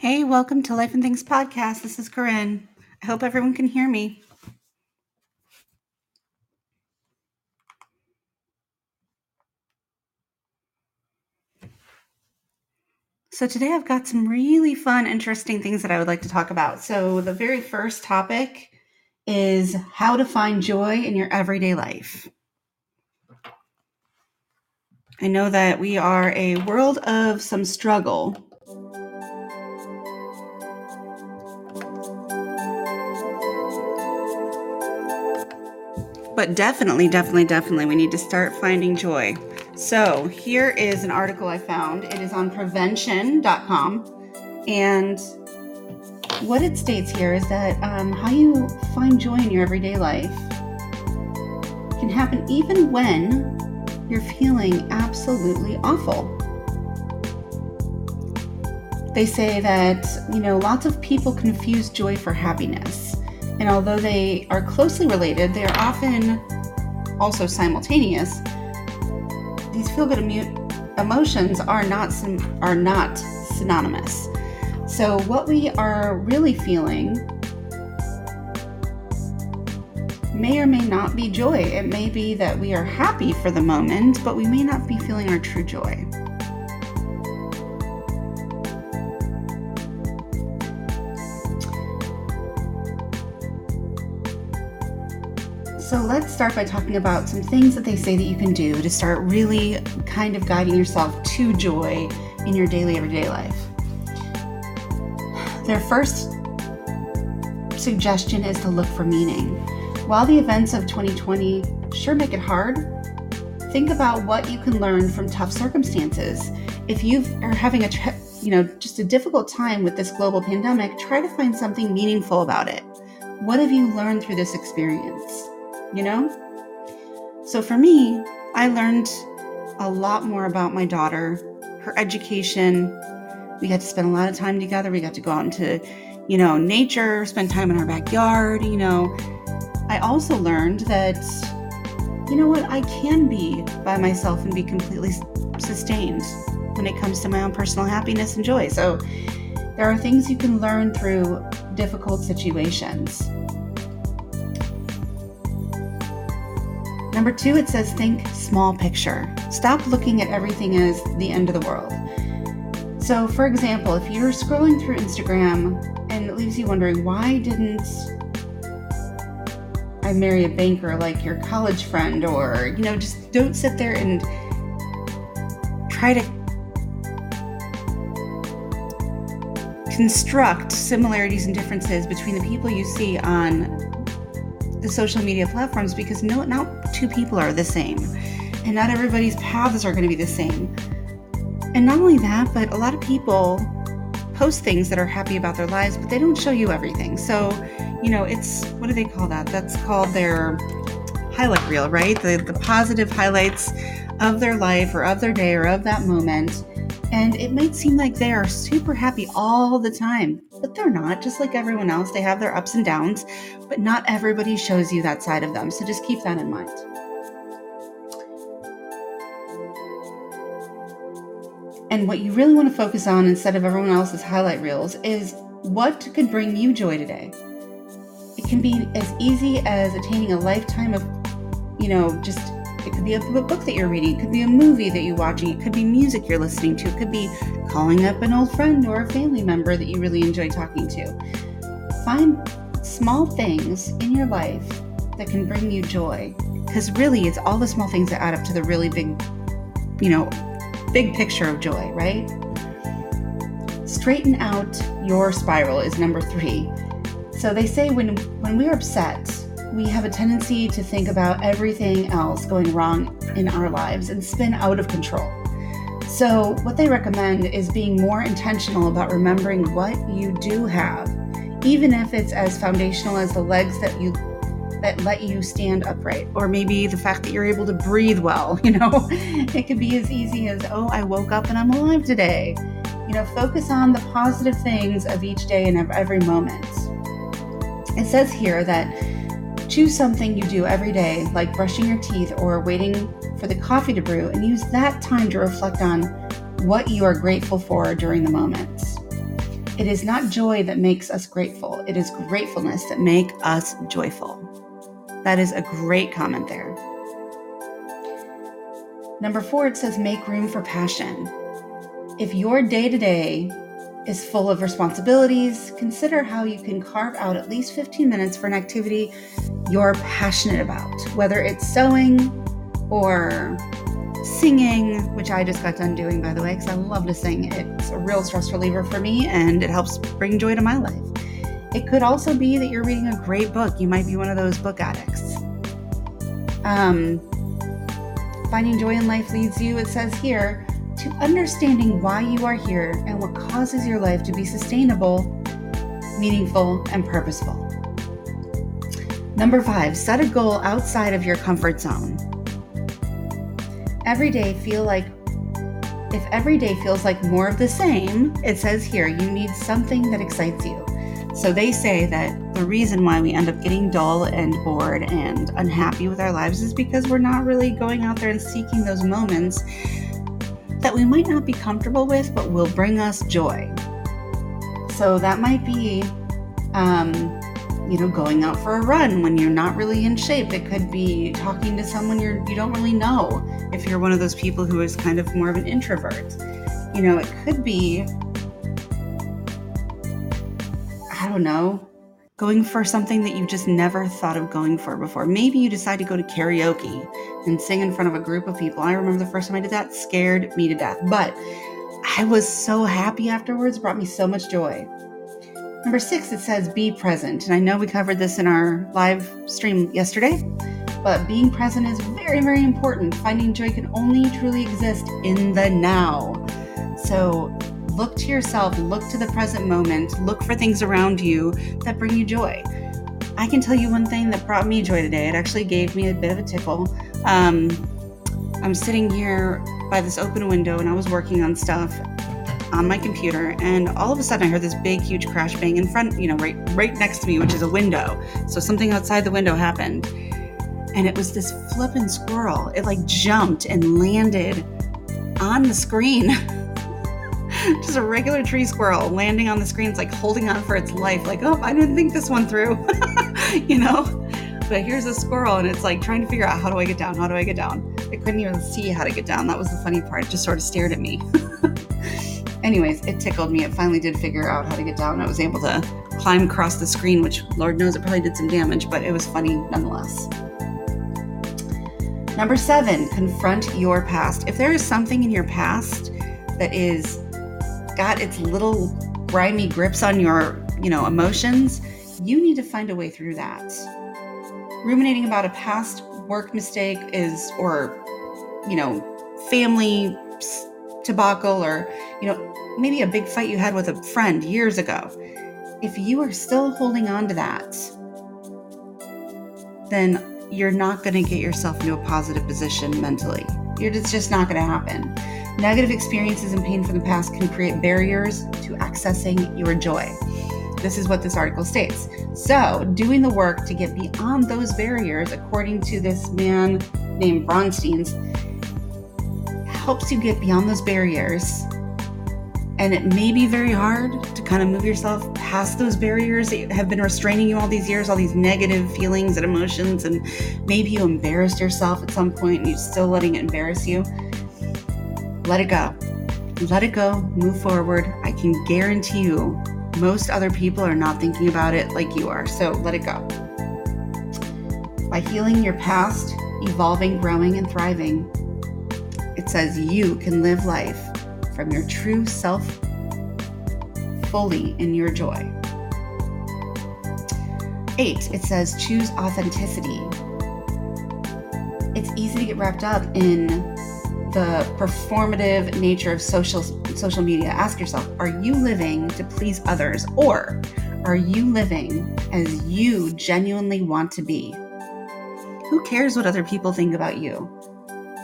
Hey, welcome to Life and Things podcast. This is Corinne. I hope everyone can hear me. So, today I've got some really fun, interesting things that I would like to talk about. So, the very first topic is how to find joy in your everyday life. I know that we are a world of some struggle but definitely, definitely, definitely, we need to start finding joy. So, here is an article I found. It is on prevention.com. And what it states here is that um, how you find joy in your everyday life can happen even when you're feeling absolutely awful. They say that, you know, lots of people confuse joy for happiness. And although they are closely related, they are often also simultaneous. These feel good emotions are not are not synonymous. So what we are really feeling may or may not be joy. It may be that we are happy for the moment, but we may not be feeling our true joy. So let's start by talking about some things that they say that you can do to start really kind of guiding yourself to joy in your daily, everyday life. Their first suggestion is to look for meaning. While the events of 2020 sure make it hard, think about what you can learn from tough circumstances. If you are having a you know just a difficult time with this global pandemic, try to find something meaningful about it. What have you learned through this experience? You know? So for me, I learned a lot more about my daughter, her education. We got to spend a lot of time together. We got to go out into, you know, nature, spend time in our backyard, you know. I also learned that, you know what, I can be by myself and be completely sustained when it comes to my own personal happiness and joy. So there are things you can learn through difficult situations. Number two, it says think small picture. Stop looking at everything as the end of the world. So, for example, if you're scrolling through Instagram and it leaves you wondering, why didn't I marry a banker like your college friend? Or, you know, just don't sit there and try to construct similarities and differences between the people you see on the social media platforms because no, not two people are the same, and not everybody's paths are going to be the same. And not only that, but a lot of people post things that are happy about their lives, but they don't show you everything. So, you know, it's what do they call that? That's called their highlight reel, right? The the positive highlights of their life or of their day or of that moment. And it might seem like they are super happy all the time, but they're not. Just like everyone else, they have their ups and downs, but not everybody shows you that side of them. So just keep that in mind. And what you really want to focus on instead of everyone else's highlight reels is what could bring you joy today. It can be as easy as attaining a lifetime of, you know, just it could be a book that you're reading. It could be a movie that you're watching. It could be music you're listening to. It could be calling up an old friend or a family member that you really enjoy talking to. Find small things in your life that can bring you joy. Because really, it's all the small things that add up to the really big, you know, big picture of joy, right? Straighten out your spiral is number three. So they say when when we're upset, we have a tendency to think about everything else going wrong in our lives and spin out of control. So, what they recommend is being more intentional about remembering what you do have, even if it's as foundational as the legs that you that let you stand upright or maybe the fact that you're able to breathe well, you know. it could be as easy as, "Oh, I woke up and I'm alive today." You know, focus on the positive things of each day and of every moment. It says here that Choose something you do every day, like brushing your teeth or waiting for the coffee to brew, and use that time to reflect on what you are grateful for during the moment. It is not joy that makes us grateful, it is gratefulness that make us joyful. That is a great comment there. Number four, it says make room for passion. If your day to day is full of responsibilities, consider how you can carve out at least 15 minutes for an activity you're passionate about, whether it's sewing or singing, which I just got done doing, by the way, because I love to sing. It's a real stress reliever for me and it helps bring joy to my life. It could also be that you're reading a great book. You might be one of those book addicts. Um, finding joy in life leads you, it says here, to understanding why you are here and what causes your life to be sustainable, meaningful, and purposeful. Number five, set a goal outside of your comfort zone. Every day feel like if every day feels like more of the same, it says here you need something that excites you. So they say that the reason why we end up getting dull and bored and unhappy with our lives is because we're not really going out there and seeking those moments that we might not be comfortable with, but will bring us joy. So that might be, um, you know, going out for a run when you're not really in shape. It could be talking to someone you're you don't really know. If you're one of those people who is kind of more of an introvert, you know, it could be, I don't know, going for something that you just never thought of going for before. Maybe you decide to go to karaoke and sing in front of a group of people. I remember the first time I did that, scared me to death, but I was so happy afterwards, brought me so much joy. Number six, it says be present. And I know we covered this in our live stream yesterday, but being present is very, very important. Finding joy can only truly exist in the now. So look to yourself, look to the present moment, look for things around you that bring you joy. I can tell you one thing that brought me joy today. It actually gave me a bit of a tickle. Um, I'm sitting here by this open window and I was working on stuff on my computer and all of a sudden I heard this big huge crash bang in front, you know, right right next to me, which is a window. So something outside the window happened. And it was this flippin' squirrel. It like jumped and landed on the screen. just a regular tree squirrel landing on the screen. It's like holding on for its life, like, oh, I didn't think this one through, you know? But here's a squirrel, and it's like trying to figure out how do I get down? How do I get down? I couldn't even see how to get down. That was the funny part. It just sort of stared at me. Anyways, it tickled me. It finally did figure out how to get down. I was able to climb across the screen, which Lord knows it probably did some damage, but it was funny nonetheless. Number seven, confront your past. If there is something in your past that is got its little grimy grips on your, you know, emotions, you need to find a way through that. Ruminating about a past work mistake is or you know, family debacle or, you know, maybe a big fight you had with a friend years ago. If you are still holding on to that, then you're not going to get yourself into a positive position mentally. You're, it's just not going to happen. Negative experiences and pain from the past can create barriers to accessing your joy. This is what this article states. So, doing the work to get beyond those barriers, according to this man named Bronstein's, helps you get beyond those barriers. And it may be very hard to kind of move yourself past those barriers that have been restraining you all these years, all these negative feelings and emotions. And maybe you embarrassed yourself at some point and you're still letting it embarrass you let it go. Let it go, move forward. I can guarantee you, most other people are not thinking about it like you are. So let it go. By healing your past, evolving, growing, and thriving, it says you can live life from your true self fully in your joy. Eight, it says choose authenticity. It's easy to get wrapped up in the performative nature of social social media. Ask yourself are you living to please others? Or are you living as you genuinely want to be? Who cares what other people think about you?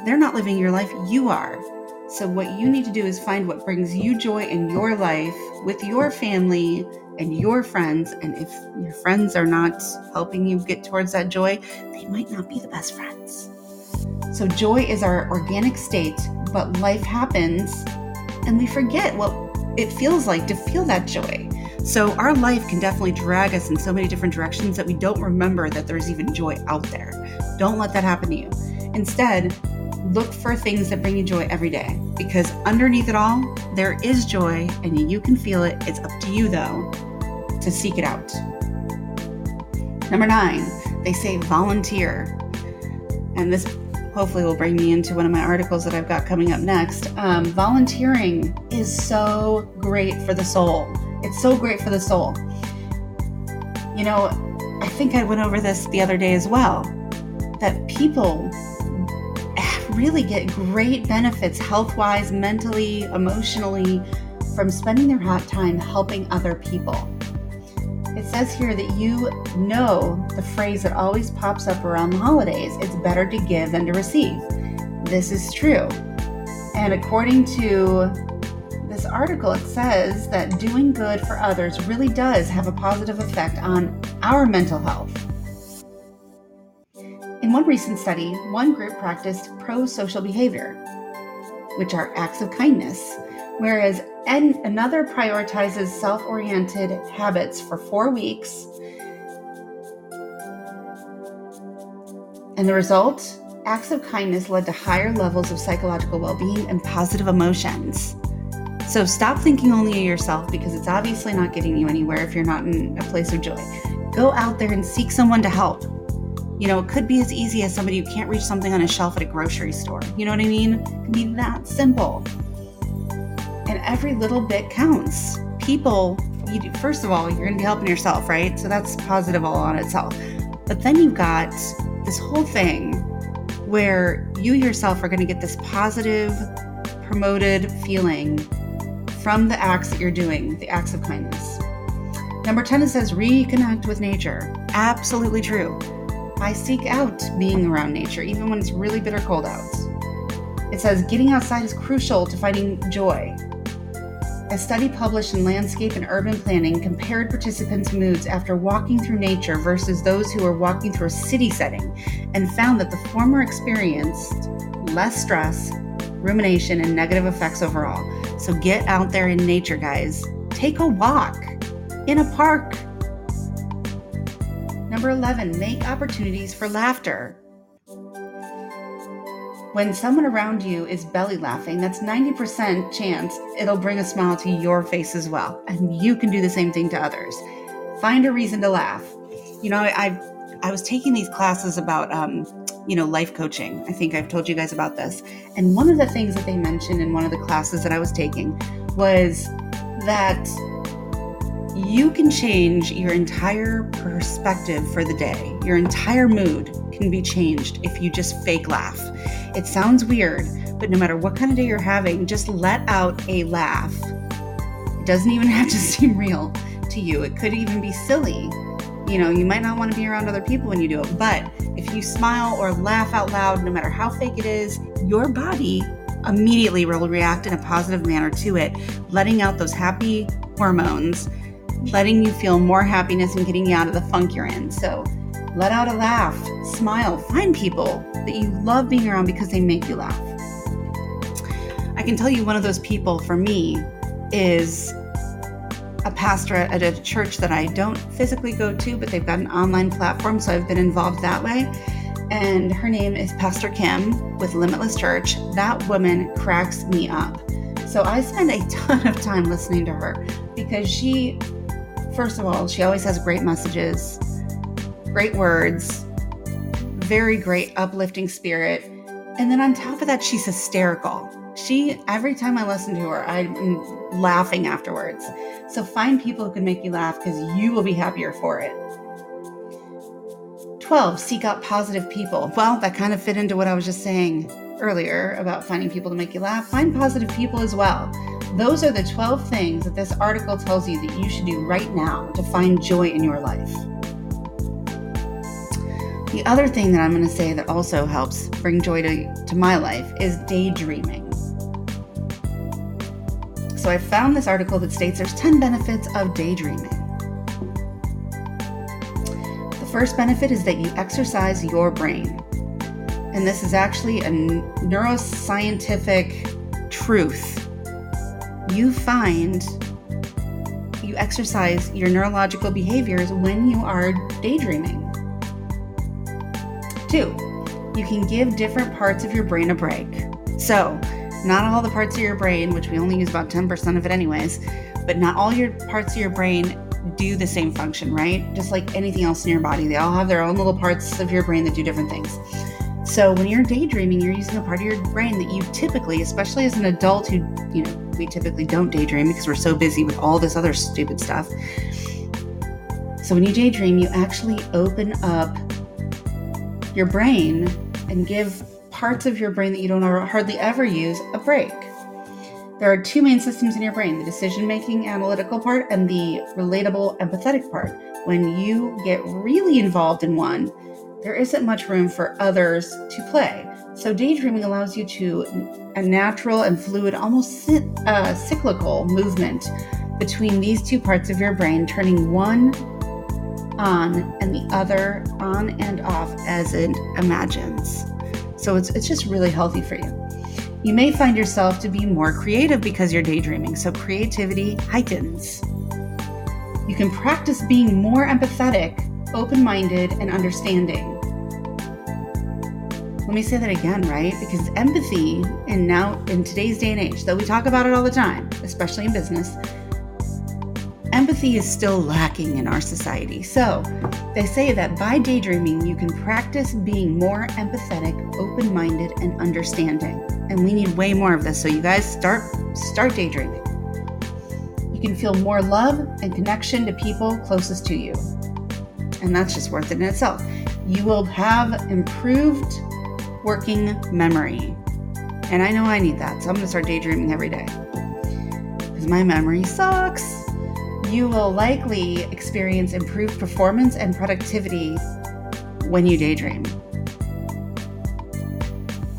They're not living your life you are. So what you need to do is find what brings you joy in your life with your family and your friends. And if your friends are not helping you get towards that joy they might not be the best friends so, joy is our organic state, but life happens and we forget what it feels like to feel that joy. So our life can definitely drag us in so many different directions that we don't remember that there's even joy out there. Don't let that happen to you. Instead, look for things that bring you joy every day because underneath it all, there is joy and you can feel it. It's up to you, though, to seek it out. Number nine, they say volunteer. And this hopefully will bring me into one of my articles that I've got coming up next. Um, volunteering is so great for the soul. It's so great for the soul. You know, I think I went over this the other day as well that people really get great benefits health wise, mentally, emotionally from spending their hot time helping other people. It says here that you know the phrase that always pops up around the holidays it's better to give than to receive. This is true. And according to this article, it says that doing good for others really does have a positive effect on our mental health. In one recent study, one group practiced pro social behavior, which are acts of kindness, whereas and another prioritizes self oriented habits for four weeks. And the result? Acts of kindness led to higher levels of psychological well being and positive emotions. So stop thinking only of yourself because it's obviously not getting you anywhere if you're not in a place of joy. Go out there and seek someone to help. You know, it could be as easy as somebody who can't reach something on a shelf at a grocery store. You know what I mean? It can be that simple every little bit counts. People, you do, first of all, you're going to be helping yourself, right? So that's positive all on itself. But then you've got this whole thing where you yourself are going to get this positive, promoted feeling from the acts that you're doing, the acts of kindness. Number 10, it says reconnect with nature. Absolutely true. I seek out being around nature, even when it's really bitter cold out. It says getting outside is crucial to finding joy. A study published in Landscape and Urban Planning compared participants' moods after walking through nature versus those who were walking through a city setting and found that the former experienced less stress, rumination, and negative effects overall. So get out there in nature, guys. Take a walk in a park. Number 11, make opportunities for laughter. When someone around you is belly laughing, that's 90% chance it'll bring a smile to your face as well. And you can do the same thing to others. Find a reason to laugh. You know, I I was taking these classes about um, you know, life coaching. I think I've told you guys about this. And one of the things that they mentioned in one of the classes that I was taking was that you can change your entire perspective for the day. Your entire mood can be changed if you just fake laugh. It sounds weird, but no matter what kind of day you're having, just let out a laugh. It doesn't even have to seem real to you, it could even be silly. You know, you might not want to be around other people when you do it, but if you smile or laugh out loud, no matter how fake it is, your body immediately will react in a positive manner to it, letting out those happy hormones, letting you feel more happiness and getting you out of the funk you're in. So, let out a laugh, smile, find people that you love being around because they make you laugh. I can tell you one of those people for me is a pastor at a church that I don't physically go to, but they've got an online platform, so I've been involved that way. And her name is Pastor Kim with Limitless Church. That woman cracks me up. So I spend a ton of time listening to her because she, first of all, she always has great messages great words, very great uplifting spirit. And then on top of that, she's hysterical. She, every time I listen to her, I'm laughing afterwards. So find people who can make you laugh because you will be happier for it. 12, seek out positive people. Well, that kind of fit into what I was just saying earlier about finding people to make you laugh. Find positive people as well. Those are the 12 things that this article tells you that you should do right now to find joy in your life. The other thing that I'm going to say that also helps bring joy to, to my life is daydreaming. So I found this article that states there's 10 benefits of daydreaming. The first benefit is that you exercise your brain. And this is actually a neuroscientific truth. You find you you exercise your neurological behaviors when you are daydreaming. You can give different parts of your brain a break. So, not all the parts of your brain, which we only use about 10% of it anyways, but not all your parts of your brain do the same function, right? Just like anything else in your body, they all have their own little parts of your brain that do different things. So when you're daydreaming, you're using a part of your brain that you typically, especially as an adult who, you know, we typically don't daydream because we're so busy with all this other stupid stuff. So when you daydream, you actually open up your brain and give parts of your brain that you don't hardly ever use a break. There are two main systems in your brain the decision making analytical part and the relatable empathetic part. When you get really involved in one, there isn't much room for others to play. So, daydreaming allows you to a natural and fluid, almost uh, cyclical movement between these two parts of your brain, turning one on and the other on and off as it imagines. So, it's, it's just really healthy for you. You may find yourself to be more creative because you're daydreaming, so creativity heightens. You can practice being more empathetic, open minded, and understanding. Let me say that again, right? Because empathy, and now in today's day and age, though we talk about it all the time, especially in business, empathy is still lacking in our society. So they say that by daydreaming, you can practice being more empathetic, open minded, and understanding and we need way more of this. So you guys start start daydreaming. You can feel more love and connection to people closest to you. And that's just worth it in itself. You will have improved working memory. And I know I need that. So I'm going to start daydreaming every day. Because my memory sucks. You will likely experience improved performance and productivity when you daydream.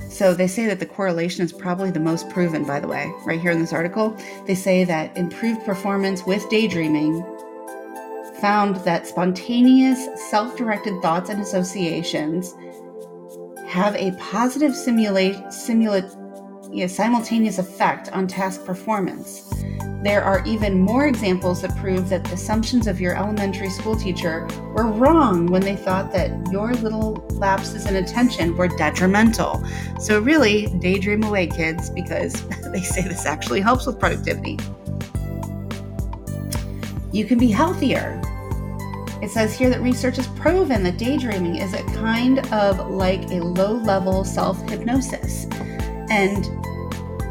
So they say that the correlation is probably the most proven, by the way, right here in this article. They say that improved performance with daydreaming found that spontaneous, self directed thoughts and associations have a positive simulate, simulate, simultaneous effect on task performance. There are even more examples that prove that the assumptions of your elementary school teacher were wrong when they thought that your little lapses in attention were detrimental. So, really, daydream away, kids, because they say this actually helps with productivity. You can be healthier. It says here that research has proven that daydreaming is a kind of like a low level self hypnosis. And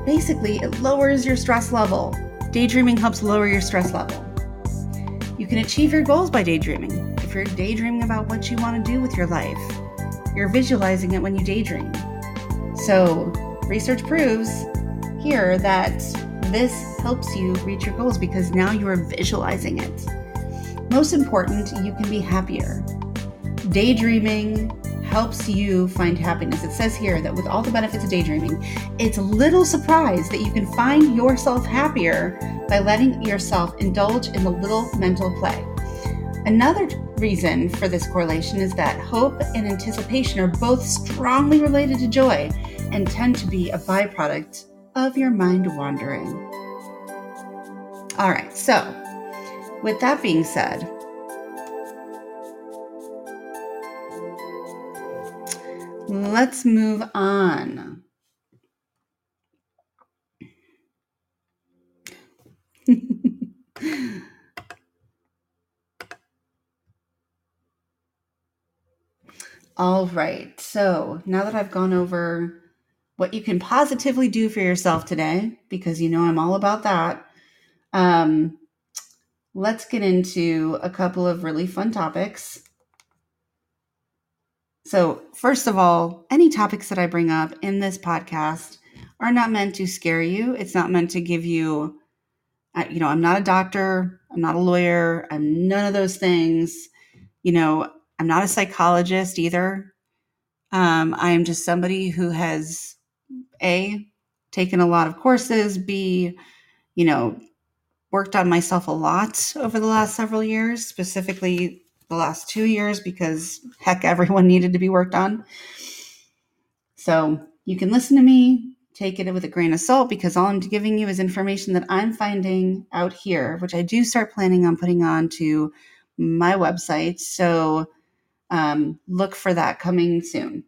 basically, it lowers your stress level Daydreaming helps lower your stress level. You can achieve your goals by daydreaming. If you're daydreaming about what you want to do with your life, you're visualizing it when you daydream. So, research proves here that this helps you reach your goals because now you are visualizing it. Most important, you can be happier. Daydreaming helps you find happiness. It says here that with all the benefits of daydreaming, it's little surprise that you can find yourself happier by letting yourself indulge in the little mental play. Another reason for this correlation is that hope and anticipation are both strongly related to joy and tend to be a byproduct of your mind wandering. All right, so with that being said, Let's move on. All right. So now that I've gone over what you can positively do for yourself today, because you know I'm all about that, um, let's get into a couple of really fun topics so, first of all, any topics that I bring up in this podcast are not meant to scare you. It's not meant to give you, you know, I'm not a doctor, I'm not a lawyer, I'm none of those things. You know, I'm not a psychologist either. Um, I am just somebody who has A, taken a lot of courses, B, you know, worked on myself a lot over the last several years, specifically the last two years because heck, everyone needed to be worked on. So you can listen to me, take it with a grain of salt because all I'm giving you is information that I'm finding out here, which I do start planning on putting on to my website. So um, look for that coming soon.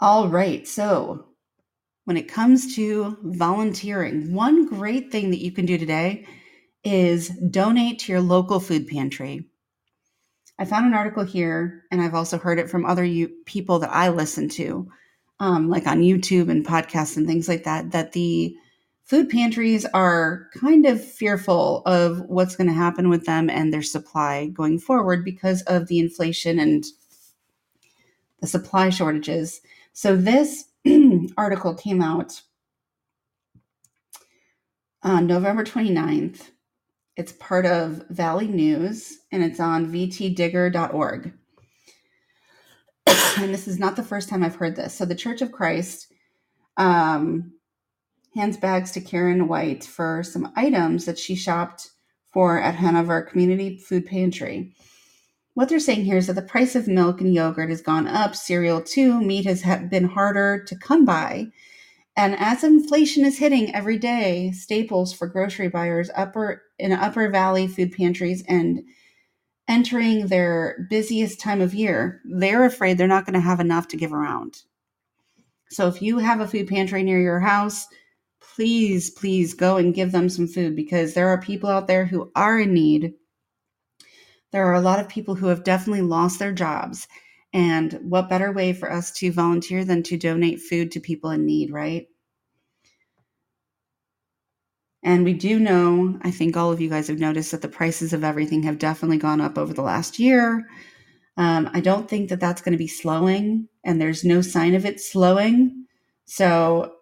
All right. So when it comes to volunteering, one great thing that you can do today is donate to your local food pantry. I found an article here, and I've also heard it from other people that I listen to, um, like on YouTube and podcasts and things like that, that the food pantries are kind of fearful of what's going to happen with them and their supply going forward because of the inflation and the supply shortages. So, this article came out on November 29th it's part of Valley News and it's on vtdigger.org. and this is not the first time I've heard this. So the Church of Christ um, hands bags to Karen White for some items that she shopped for at Hanover Community Food Pantry. What they're saying here is that the price of milk and yogurt has gone up, cereal too, meat has been harder to come by, and as inflation is hitting every day, staples for grocery buyers upper in upper valley food pantries and entering their busiest time of year, they're afraid they're not going to have enough to give around. So if you have a food pantry near your house, please, please go and give them some food because there are people out there who are in need. There are a lot of people who have definitely lost their jobs and what better way for us to volunteer than to donate food to people in need, right? And we do know, I think all of you guys have noticed that the prices of everything have definitely gone up over the last year. Um, I don't think that that's going to be slowing, and there's no sign of it slowing. So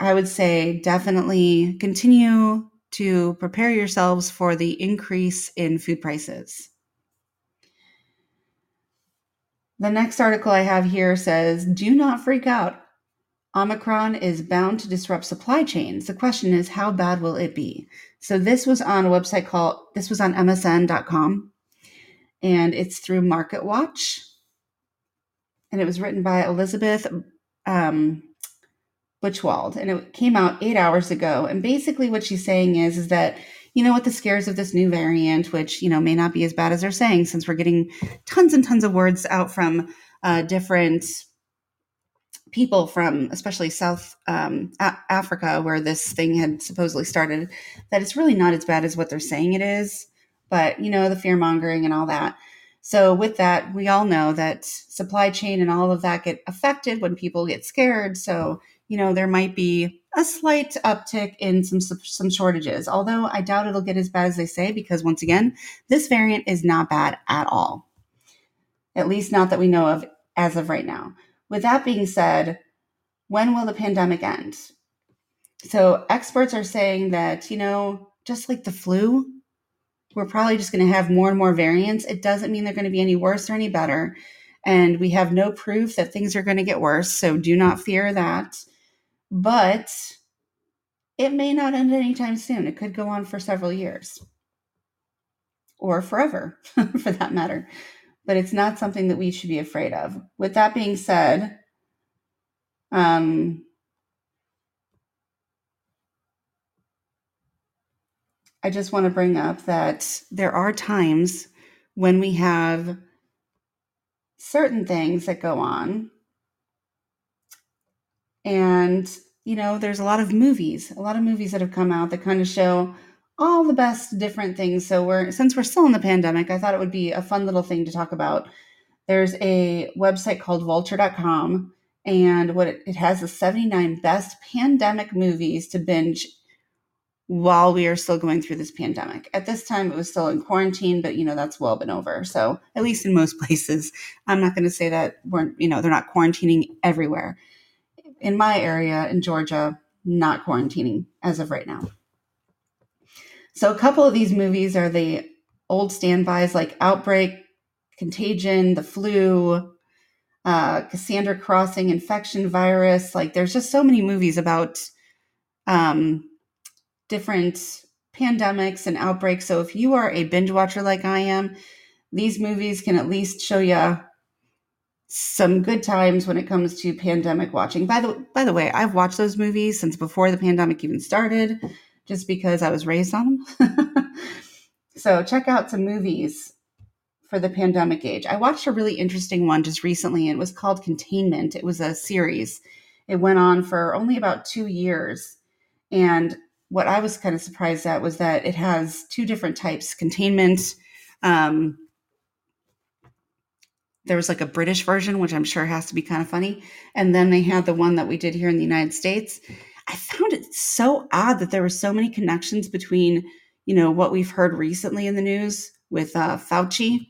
I would say definitely continue to prepare yourselves for the increase in food prices. The next article I have here says Do not freak out. Omicron is bound to disrupt supply chains. The question is, how bad will it be? So, this was on a website called, this was on MSN.com, and it's through MarketWatch. And it was written by Elizabeth um, Buchwald, and it came out eight hours ago. And basically, what she's saying is, is that you know, what the scares of this new variant, which, you know, may not be as bad as they're saying, since we're getting tons and tons of words out from uh, different people from especially South um, A- Africa, where this thing had supposedly started, that it's really not as bad as what they're saying it is. But, you know, the fear mongering and all that. So, with that, we all know that supply chain and all of that get affected when people get scared. So, you know, there might be a slight uptick in some some shortages. Although I doubt it'll get as bad as they say because once again, this variant is not bad at all. At least not that we know of as of right now. With that being said, when will the pandemic end? So experts are saying that, you know, just like the flu, we're probably just going to have more and more variants. It doesn't mean they're going to be any worse or any better. And we have no proof that things are going to get worse. So do not fear that but it may not end anytime soon. It could go on for several years or forever for that matter. But it's not something that we should be afraid of. With that being said, um, I just want to bring up that there are times when we have certain things that go on and, you know, there's a lot of movies, a lot of movies that have come out that kind of show all the best different things. So we're since we're still in the pandemic, I thought it would be a fun little thing to talk about. There's a website called vulture.com and what it, it has the 79 best pandemic movies to binge while we are still going through this pandemic. At this time, it was still in quarantine, but you know that's well been over. So at least in most places, I'm not going to say that we're you know they're not quarantining everywhere, in my area in Georgia, not quarantining as of right now. So, a couple of these movies are the old standbys like Outbreak, Contagion, The Flu, uh, Cassandra Crossing, Infection Virus. Like, there's just so many movies about um, different pandemics and outbreaks. So, if you are a binge watcher like I am, these movies can at least show you some good times when it comes to pandemic watching. By the by the way, I've watched those movies since before the pandemic even started, just because I was raised on them. so check out some movies for the pandemic age. I watched a really interesting one just recently. It was called Containment. It was a series. It went on for only about two years. And what I was kind of surprised at was that it has two different types containment. Um, there was like a British version, which I'm sure has to be kind of funny. And then they had the one that we did here in the United States. I found it so odd that there were so many connections between, you know, what we've heard recently in the news with uh, Fauci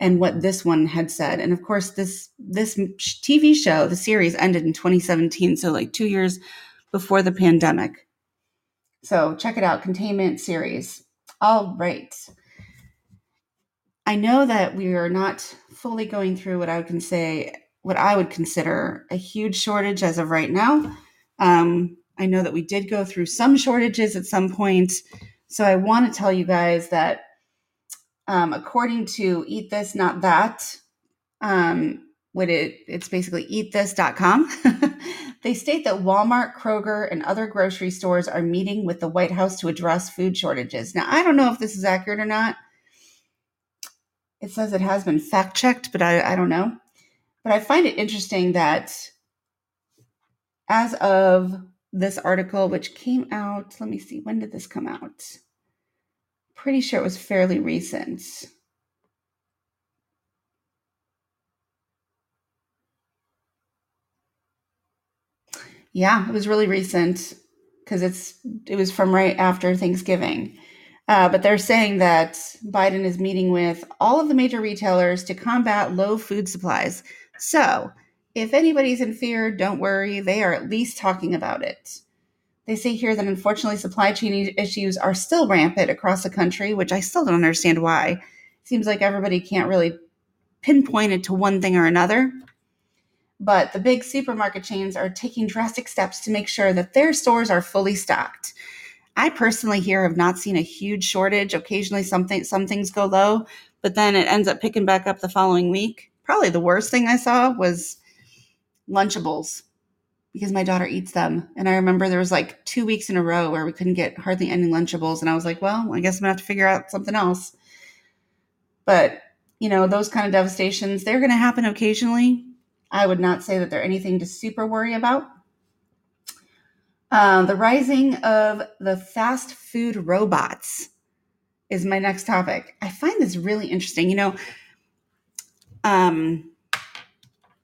and what this one had said. And of course, this this TV show, the series, ended in 2017, so like two years before the pandemic. So check it out, Containment series. All right. I know that we are not fully going through what I would say what I would consider a huge shortage as of right now. Um, I know that we did go through some shortages at some point. So I want to tell you guys that um, according to Eat This Not That, um, what it it's basically eatthis.com. they state that Walmart, Kroger, and other grocery stores are meeting with the White House to address food shortages. Now, I don't know if this is accurate or not. It says it has been fact checked, but I, I don't know. But I find it interesting that as of this article, which came out, let me see, when did this come out? Pretty sure it was fairly recent. Yeah, it was really recent because it's it was from right after Thanksgiving. Uh, but they're saying that Biden is meeting with all of the major retailers to combat low food supplies. So, if anybody's in fear, don't worry. They are at least talking about it. They say here that unfortunately supply chain issues are still rampant across the country, which I still don't understand why. It seems like everybody can't really pinpoint it to one thing or another. But the big supermarket chains are taking drastic steps to make sure that their stores are fully stocked. I personally here have not seen a huge shortage. Occasionally something some things go low, but then it ends up picking back up the following week. Probably the worst thing I saw was Lunchables because my daughter eats them. And I remember there was like two weeks in a row where we couldn't get hardly any Lunchables. And I was like, well, I guess I'm gonna have to figure out something else. But, you know, those kind of devastations, they're gonna happen occasionally. I would not say that they're anything to super worry about. Uh, the rising of the fast food robots is my next topic. I find this really interesting. You know, um,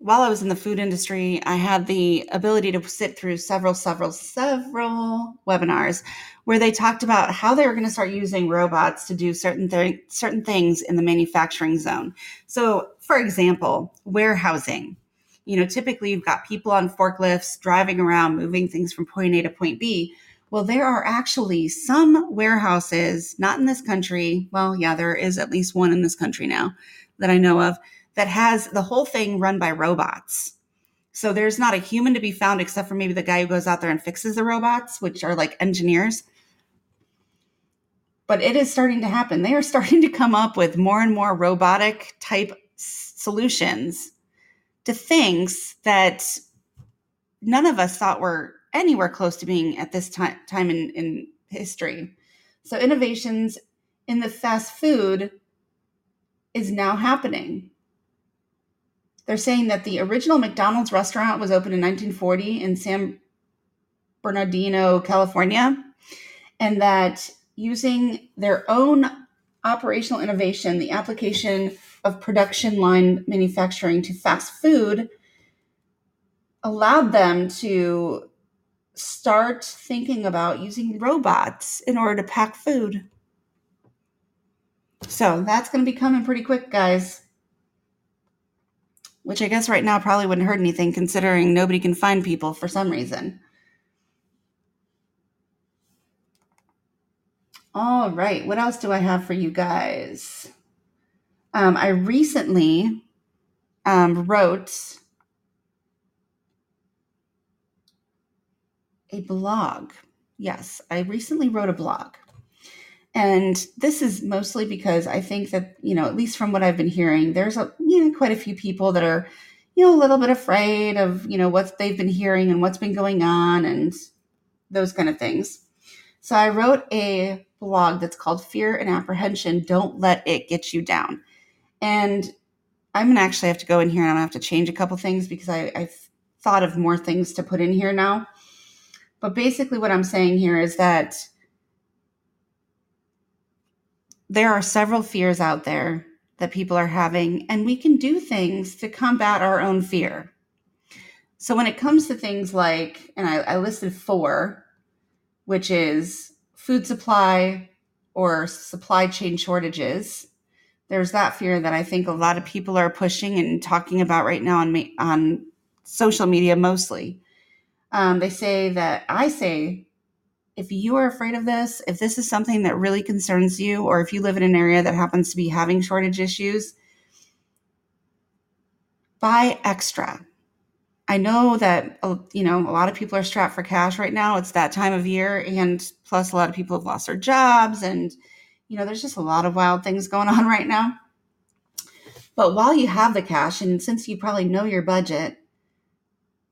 while I was in the food industry, I had the ability to sit through several, several, several webinars where they talked about how they were going to start using robots to do certain th- certain things in the manufacturing zone. So, for example, warehousing. You know, typically you've got people on forklifts driving around, moving things from point A to point B. Well, there are actually some warehouses, not in this country. Well, yeah, there is at least one in this country now that I know of that has the whole thing run by robots. So there's not a human to be found except for maybe the guy who goes out there and fixes the robots, which are like engineers. But it is starting to happen. They are starting to come up with more and more robotic type solutions to things that none of us thought were anywhere close to being at this time, time in, in history. So innovations in the fast food is now happening. They're saying that the original McDonald's restaurant was opened in 1940 in San Bernardino, California, and that using their own operational innovation, the application of production line manufacturing to fast food allowed them to start thinking about using robots in order to pack food. So that's going to be coming pretty quick, guys which I guess right now probably wouldn't hurt anything considering nobody can find people for some reason. All right, what else do I have for you guys? Um, I recently um, wrote a blog. Yes, I recently wrote a blog. And this is mostly because I think that, you know, at least from what I've been hearing, there's a, you know, quite a few people that are, you know, a little bit afraid of, you know, what they've been hearing and what's been going on and those kind of things. So I wrote a blog that's called Fear and Apprehension Don't Let It Get You Down. And I'm going to actually have to go in here and I'm going to have to change a couple things because I, I've thought of more things to put in here now. But basically, what I'm saying here is that there are several fears out there that people are having, and we can do things to combat our own fear. So, when it comes to things like, and I, I listed four, which is food supply or supply chain shortages, there's that fear that I think a lot of people are pushing and talking about right now on me, on social media mostly. Um, they say that I say, if you are afraid of this, if this is something that really concerns you, or if you live in an area that happens to be having shortage issues, buy extra. I know that uh, you know a lot of people are strapped for cash right now. It's that time of year, and plus a lot of people have lost their jobs, and you know there's just a lot of wild things going on right now. But while you have the cash, and since you probably know your budget,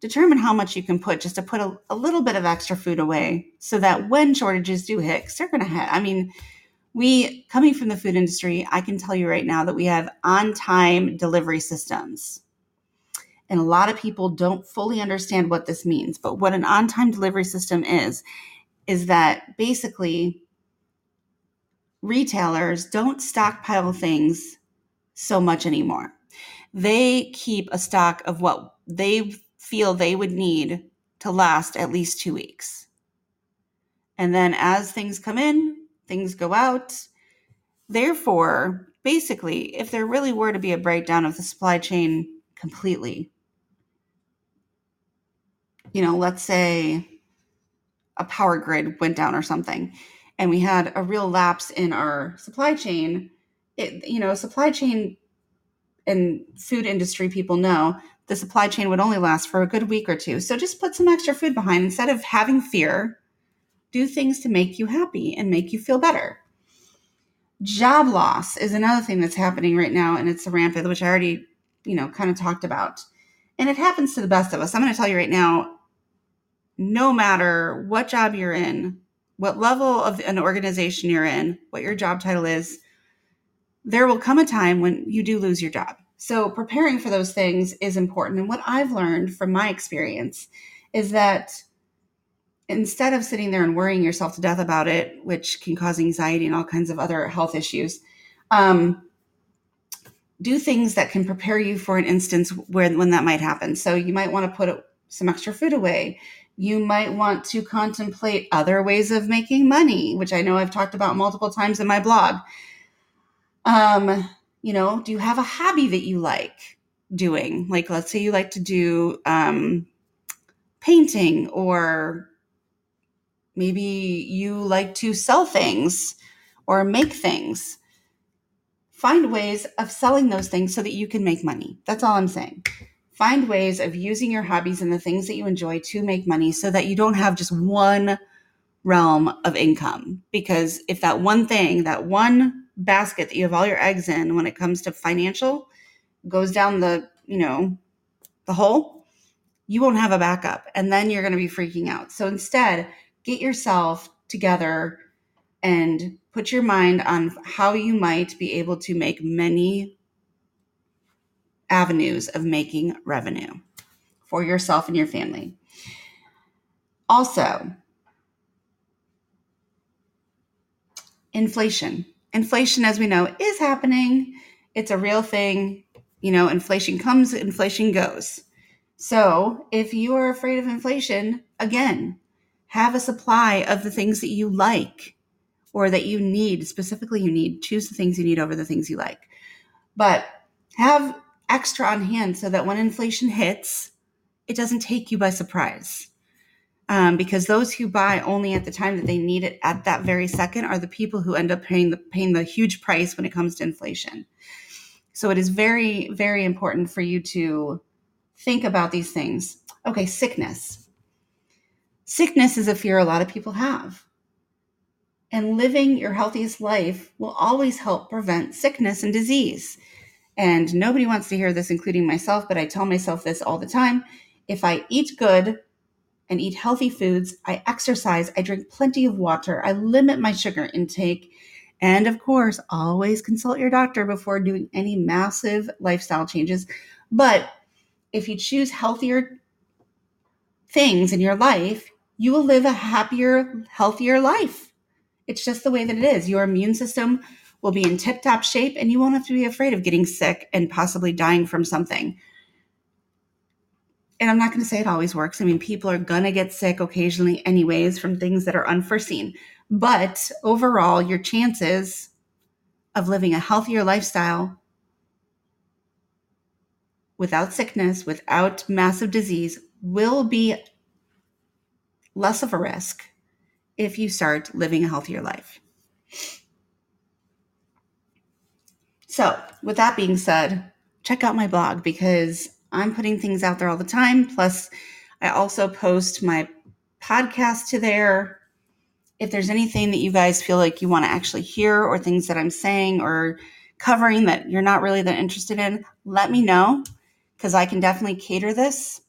determine how much you can put just to put a, a little bit of extra food away so that when shortages do hit, because they're going to hit. I mean, we coming from the food industry, I can tell you right now that we have on time delivery systems. And a lot of people don't fully understand what this means. But what an on time delivery system is, is that basically retailers don't stockpile things so much anymore. They keep a stock of what they feel they would need to last at least two weeks. And then as things come in, things go out. Therefore, basically, if there really were to be a breakdown of the supply chain completely, you know, let's say a power grid went down or something, and we had a real lapse in our supply chain, it, you know, supply chain and food industry people know the supply chain would only last for a good week or two. So just put some extra food behind instead of having fear. Do things to make you happy and make you feel better. Job loss is another thing that's happening right now, and it's rampant, which I already, you know, kind of talked about. And it happens to the best of us. I'm going to tell you right now no matter what job you're in, what level of an organization you're in, what your job title is, there will come a time when you do lose your job. So preparing for those things is important. And what I've learned from my experience is that instead of sitting there and worrying yourself to death about it, which can cause anxiety and all kinds of other health issues, um, do things that can prepare you for an instance where when that might happen. So you might want to put some extra food away. You might want to contemplate other ways of making money, which I know I've talked about multiple times in my blog. Um, you know, do you have a hobby that you like doing? Like, let's say you like to do um, painting, or maybe you like to sell things or make things. Find ways of selling those things so that you can make money. That's all I'm saying. Find ways of using your hobbies and the things that you enjoy to make money so that you don't have just one realm of income. Because if that one thing, that one basket that you have all your eggs in when it comes to financial goes down the, you know, the hole, you won't have a backup. And then you're going to be freaking out. So instead, get yourself together and put your mind on how you might be able to make many avenues of making revenue for yourself and your family. Also, inflation inflation, as we know, is happening. It's a real thing. You know, inflation comes, inflation goes. So if you are afraid of inflation, again, have a supply of the things that you like or that you need. Specifically, you need. Choose the things you need over the things you like. But have extra on hand so that when inflation hits, it doesn't take you by surprise um, because those who buy only at the time that they need it at that very second are the people who end up paying the paying the huge price when it comes to inflation. So it is very very important for you to think about these things. Okay, sickness. Sickness is a fear a lot of people have. And living your healthiest life will always help prevent sickness and disease. And nobody wants to hear this, including myself, but I tell myself this all the time. If I eat good and eat healthy foods, I exercise, I drink plenty of water, I limit my sugar intake, and of course, always consult your doctor before doing any massive lifestyle changes. But if you choose healthier things in your life, you will live a happier, healthier life. It's just the way that it is. Your immune system will be in tip top shape and you won't have to be afraid of getting sick and possibly dying from something. And I'm not going to say it always works. I mean, people are going to get sick occasionally, anyways, from things that are unforeseen. But overall, your chances of living a healthier lifestyle without sickness, without massive disease, will be less of a risk if you start living a healthier life. So, with that being said, check out my blog because I'm putting things out there all the time. Plus, I also post my podcast to there. If there's anything that you guys feel like you want to actually hear, or things that I'm saying or covering that you're not really that interested in, let me know because I can definitely cater this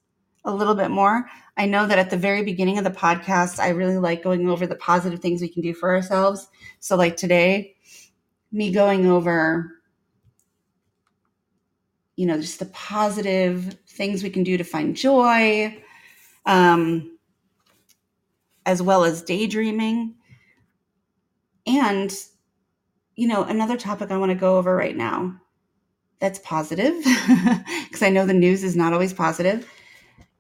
a little bit more. I know that at the very beginning of the podcast, I really like going over the positive things we can do for ourselves. So, like today, me going over you know, just the positive things we can do to find joy, um, as well as daydreaming. And, you know, another topic I want to go over right now that's positive, because I know the news is not always positive,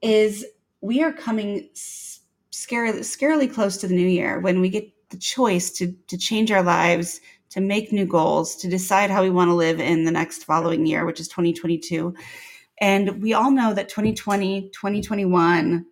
is we are coming scarily, scarily close to the new year when we get the choice to, to change our lives, to make new goals, to decide how we want to live in the next following year, which is 2022. And we all know that 2020, 2021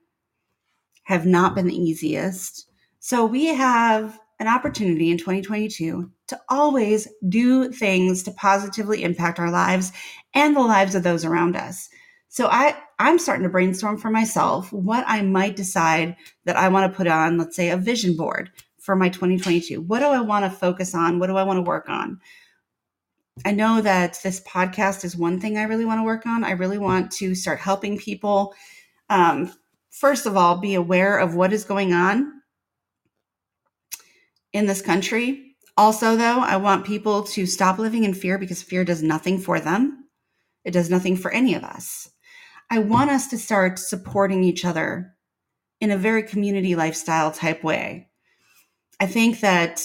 have not been the easiest. So we have an opportunity in 2022 to always do things to positively impact our lives and the lives of those around us. So I I'm starting to brainstorm for myself what I might decide that I want to put on, let's say a vision board for my 2022? What do I want to focus on? What do I want to work on? I know that this podcast is one thing I really want to work on. I really want to start helping people. Um, first of all, be aware of what is going on in this country. Also, though, I want people to stop living in fear because fear does nothing for them, it does nothing for any of us. I want us to start supporting each other in a very community lifestyle type way. I think that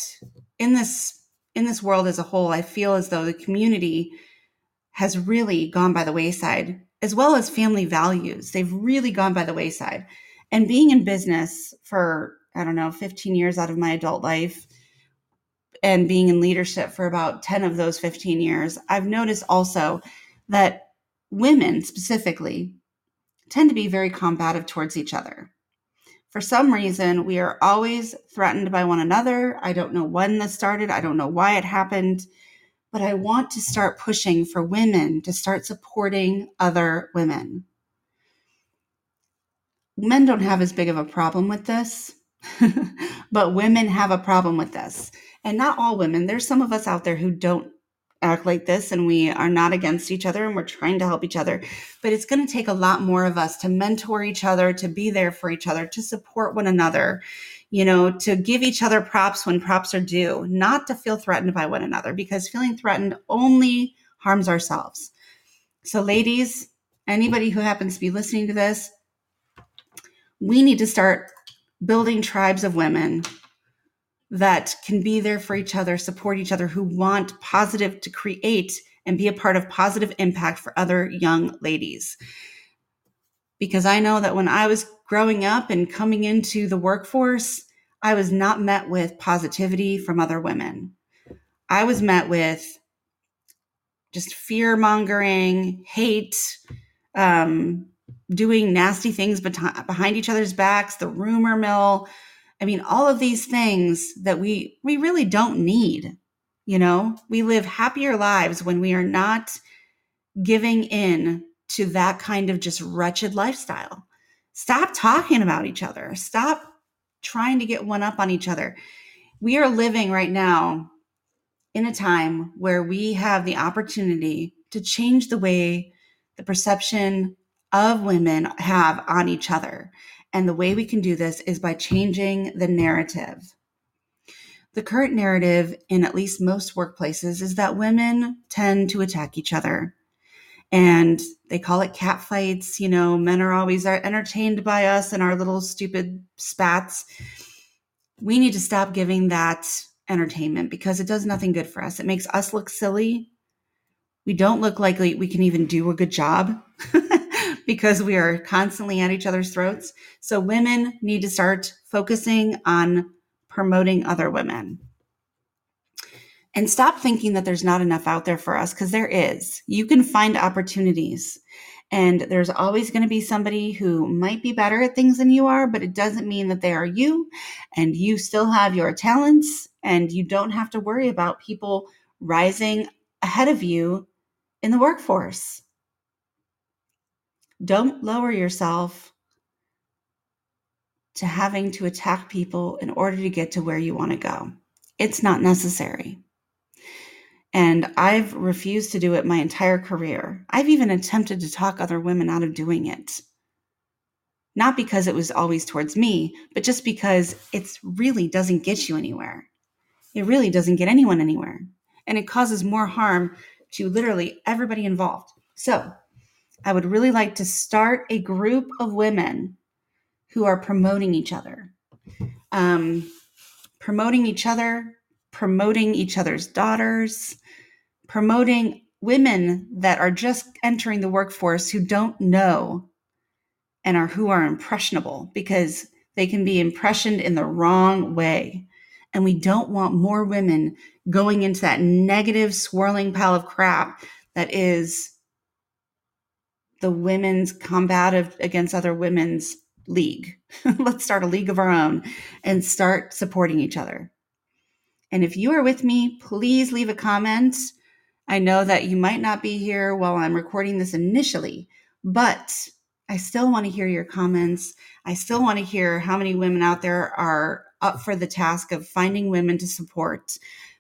in this in this world as a whole, I feel as though the community has really gone by the wayside, as well as family values. They've really gone by the wayside. And being in business for, I don't know, 15 years out of my adult life, and being in leadership for about 10 of those 15 years, I've noticed also that women specifically tend to be very combative towards each other. For some reason, we are always threatened by one another. I don't know when this started, I don't know why it happened, but I want to start pushing for women to start supporting other women. Men don't have as big of a problem with this, but women have a problem with this. And not all women, there's some of us out there who don't act like this and we are not against each other and we're trying to help each other. But it's going to take a lot more of us to mentor each other, to be there for each other, to support one another, you know, to give each other props when props are due, not to feel threatened by one another because feeling threatened only harms ourselves. So, ladies, anybody who happens to be listening to this, we need to start building tribes of women that can be there for each other, support each other, who want positive to create and be a part of positive impact for other young ladies. Because I know that when I was growing up and coming into the workforce, I was not met with positivity from other women. I was met with just fear mongering, hate, um, doing nasty things behind each other's backs, the rumor mill, I mean, all of these things that we we really don't need. You know, we live happier lives when we are not giving in to that kind of just wretched lifestyle. Stop talking about each other. Stop trying to get one up on each other. We are living right now in a time where we have the opportunity to change the way the perception of women have on each other. And the way we can do this is by changing the narrative. The current narrative in at least most workplaces is that women tend to attack each other. And they call it cat fights. You know, men are always entertained by us and our little stupid spats. We need to stop giving that entertainment because it does nothing good for us. It makes us look silly. We don't look like we can even do a good job because we are constantly at each other's throats. So women need to start focusing on promoting other women. And stop thinking that there's not enough out there for us because there is. You can find opportunities. And there's always going to be somebody who might be better at things than you are, but it doesn't mean that they are you. And you still have your talents, and you don't have to worry about people rising ahead of you in the workforce. Don't lower yourself to having to attack people in order to get to where you want to go. It's not necessary. And I've refused to do it my entire career. I've even attempted to talk other women out of doing it. Not because it was always towards me, but just because it really doesn't get you anywhere. It really doesn't get anyone anywhere. And it causes more harm to literally everybody involved. So I would really like to start a group of women who are promoting each other, um, promoting each other, promoting each other's daughters, promoting women that are just entering the workforce who don't know and are who are impressionable because they can be impressioned in the wrong way. And we don't want more women going into that negative swirling pile of crap that is the women's combative against other women's league. Let's start a league of our own and start supporting each other. And if you are with me, please leave a comment. I know that you might not be here while I'm recording this initially, but I still want to hear your comments. I still want to hear how many women out there are up for the task of finding women to support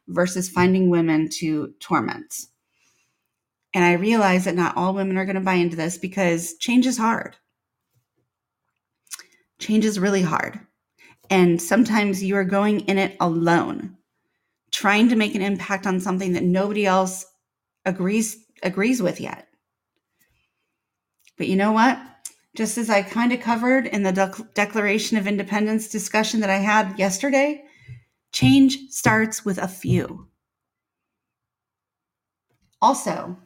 versus finding women to torment. And I realize that not all women are going to buy into this because change is hard. Change is really hard. And sometimes you are going in it alone, trying to make an impact on something that nobody else agrees agrees with yet. But you know what? Just as I kind of covered in the De- Declaration of Independence discussion that I had yesterday, change starts with a few. Also,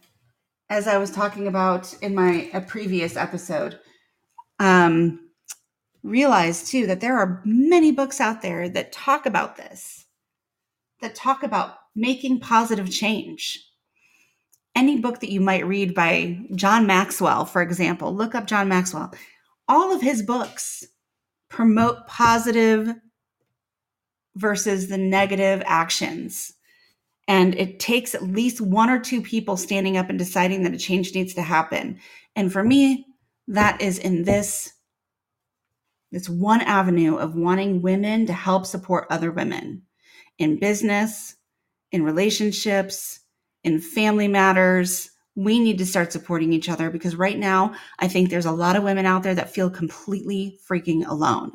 as I was talking about in my a previous episode, um, realize too that there are many books out there that talk about this, that talk about making positive change. Any book that you might read by John Maxwell, for example, look up John Maxwell. All of his books promote positive versus the negative actions and it takes at least one or two people standing up and deciding that a change needs to happen. And for me, that is in this it's one avenue of wanting women to help support other women in business, in relationships, in family matters. We need to start supporting each other because right now, I think there's a lot of women out there that feel completely freaking alone.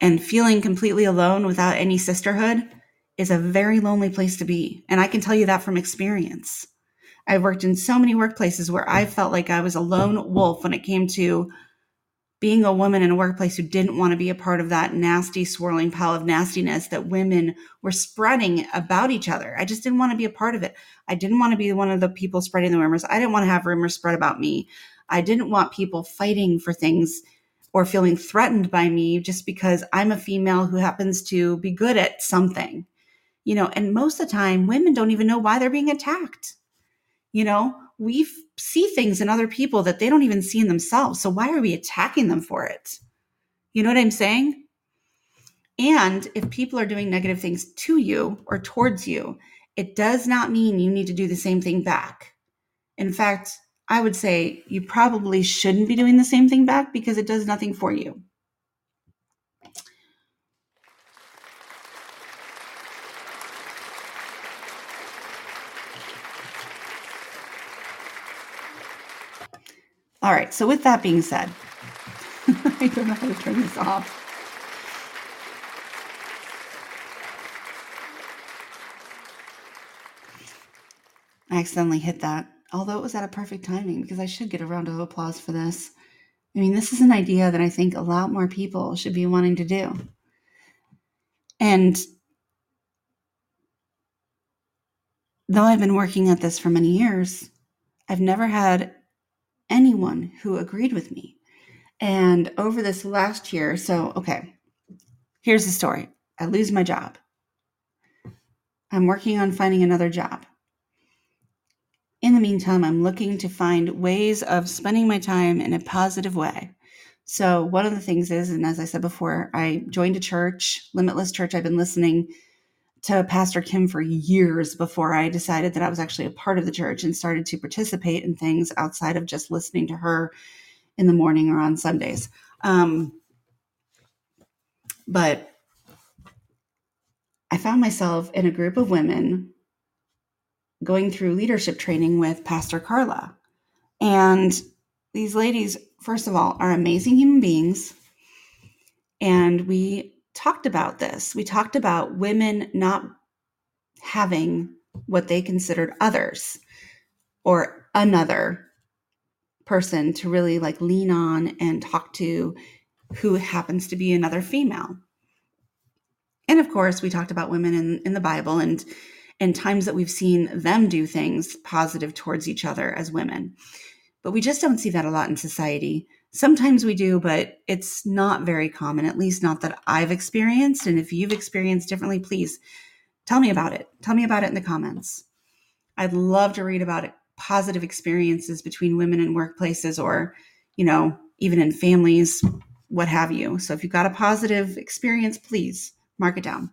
And feeling completely alone without any sisterhood is a very lonely place to be. And I can tell you that from experience. I've worked in so many workplaces where I felt like I was a lone wolf when it came to being a woman in a workplace who didn't want to be a part of that nasty swirling pile of nastiness that women were spreading about each other. I just didn't want to be a part of it. I didn't want to be one of the people spreading the rumors. I didn't want to have rumors spread about me. I didn't want people fighting for things or feeling threatened by me just because I'm a female who happens to be good at something you know, and most of the time women don't even know why they're being attacked. You know, we see things in other people that they don't even see in themselves. So why are we attacking them for it? You know what I'm saying? And if people are doing negative things to you or towards you, it does not mean you need to do the same thing back. In fact, I would say you probably shouldn't be doing the same thing back because it does nothing for you. All right, so with that being said, I don't know how to turn this off. I accidentally hit that, although it was at a perfect timing because I should get a round of applause for this. I mean, this is an idea that I think a lot more people should be wanting to do. And though I've been working at this for many years, I've never had anyone who agreed with me. And over this last year, so okay, here's the story I lose my job. I'm working on finding another job. In the meantime, I'm looking to find ways of spending my time in a positive way. So, one of the things is, and as I said before, I joined a church, Limitless Church. I've been listening to Pastor Kim for years before I decided that I was actually a part of the church and started to participate in things outside of just listening to her in the morning or on Sundays. Um, but I found myself in a group of women going through leadership training with Pastor Carla. And these ladies, first of all, are amazing human beings. And we talked about this. We talked about women not having what they considered others or another person to really like lean on and talk to who happens to be another female. And of course, we talked about women in, in the Bible and and times that we've seen them do things positive towards each other as women. But we just don't see that a lot in society. Sometimes we do, but it's not very common, at least not that I've experienced. And if you've experienced differently, please tell me about it. Tell me about it in the comments. I'd love to read about it, positive experiences between women in workplaces or, you know, even in families, what have you. So if you've got a positive experience, please mark it down.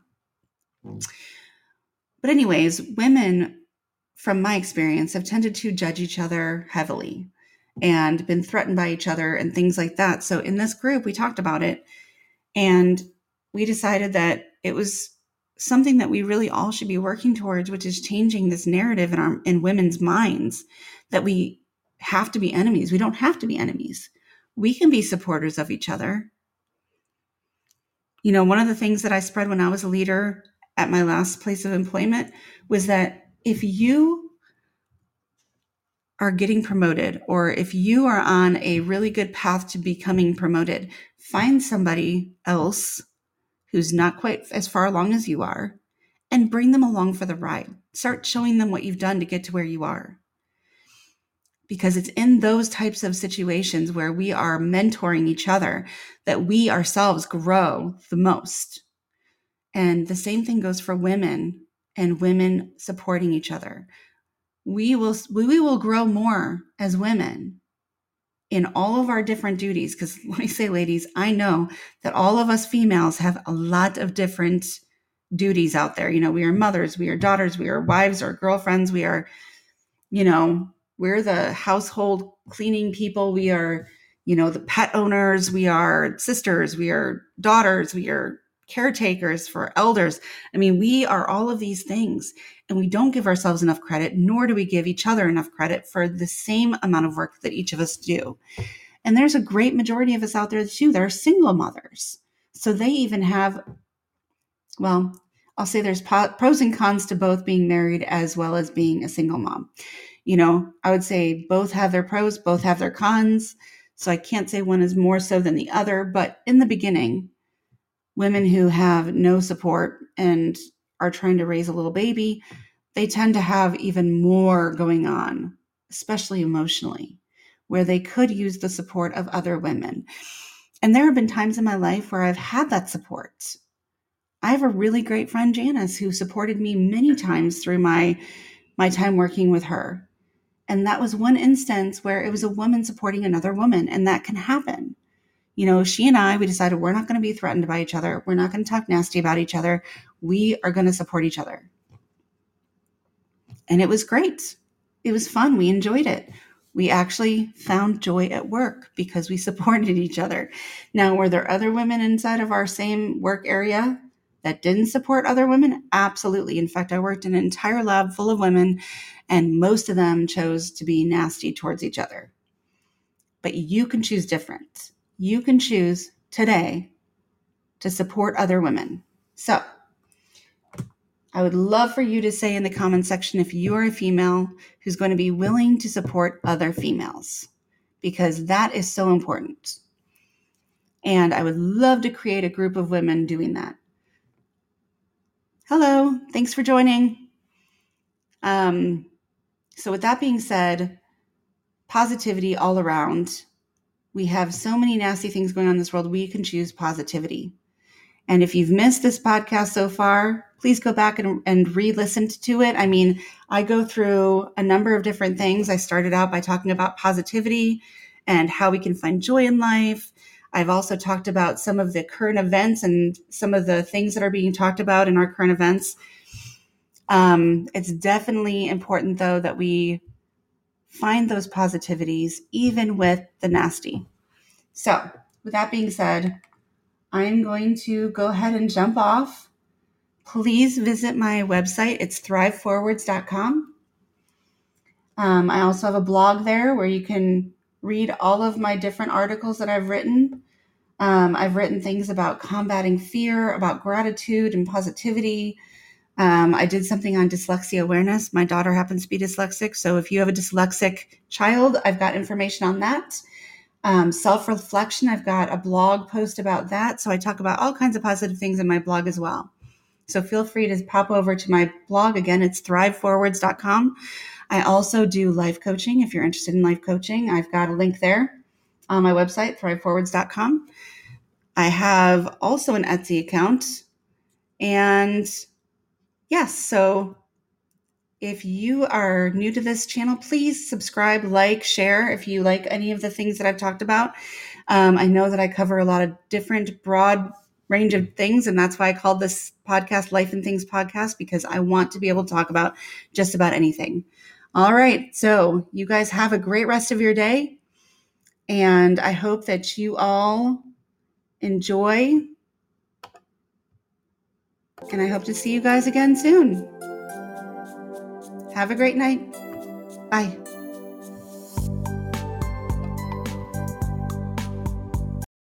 But, anyways, women, from my experience, have tended to judge each other heavily and been threatened by each other and things like that. So, in this group, we talked about it and we decided that it was something that we really all should be working towards, which is changing this narrative in our in women's minds that we have to be enemies. We don't have to be enemies. We can be supporters of each other. You know, one of the things that I spread when I was a leader at my last place of employment was that if you are getting promoted or if you are on a really good path to becoming promoted, find somebody else who's not quite as far along as you are and bring them along for the ride. Start showing them what you've done to get to where you are. Because it's in those types of situations where we are mentoring each other that we ourselves grow the most. And the same thing goes for women and women supporting each other. We will we will grow more as women in all of our different duties because let me say ladies, I know that all of us females have a lot of different duties out there. You know, we are mothers, we are daughters, we are wives or girlfriends, we are you know, we're the household cleaning people, we are you know, the pet owners, we are sisters, we are daughters, we are caretakers, for elders. I mean, we are all of these things, and we don't give ourselves enough credit, nor do we give each other enough credit for the same amount of work that each of us do. And there's a great majority of us out there too that are single mothers. So they even have, well, I'll say there's pros and cons to both being married as well as being a single mom. You know, I would say both have their pros, both have their cons. So I can't say one is more so than the other. But in the beginning, women who have no support and are trying to raise a little baby, they tend to have even more going on, especially emotionally, where they could use the support of other women. And there have been times in my life where I've had that support. I have a really great friend Janice who supported me many times through my my time working with her. And that was one instance where it was a woman supporting another woman and that can happen you know, she and I, we decided we're not going to be threatened by each other. We're not going to talk nasty about each other. We are going to support each other. And it was great. It was fun. We enjoyed it. We actually found joy at work because we supported each other. Now, were there other women inside of our same work area that didn't support other women? Absolutely. In fact, I worked in an entire lab full of women, and most of them chose to be nasty towards each other. but you can choose different. You can choose today to support other women. So, I would love for you to say in the comment section if you are a female who's going to be willing to support other females, because that is so important. And I would love to create a group of women doing that. Hello, thanks for joining. Um, so, with that being said, positivity all around. We have so many nasty things going on in this world. We can choose positivity. And if you've missed this podcast so far, please go back and, and re listen to it. I mean, I go through a number of different things. I started out by talking about positivity and how we can find joy in life. I've also talked about some of the current events and some of the things that are being talked about in our current events. Um, it's definitely important, though, that we find those positivities even with the nasty. So, with that being said, I'm going to go ahead and jump off. Please visit my website. It's thriveforwards.com. Um, I also have a blog there where you can read all of my different articles that I've written. Um, I've written things about combating fear, about gratitude and positivity. Um, I did something on dyslexia awareness. My daughter happens to be dyslexic. So if you have a dyslexic child, I've got information on that. Um, Self reflection, I've got a blog post about that. So I talk about all kinds of positive things in my blog as well. So feel free to pop over to my blog. Again, it's thriveforwards.com. I also do life coaching. If you're interested in life coaching, I've got a link there on my website, thriveforwards.com. I have also an Etsy account. And yes, so if you are new to this channel, please subscribe, like, share if you like any of the things that I've talked about. Um, I know that I cover a lot of different, broad range of things, and that's why I called this podcast Life and Things Podcast because I want to be able to talk about just about anything. All right, so you guys have a great rest of your day, and I hope that you all enjoy. And I hope to see you guys again soon. Have a great night. Bye.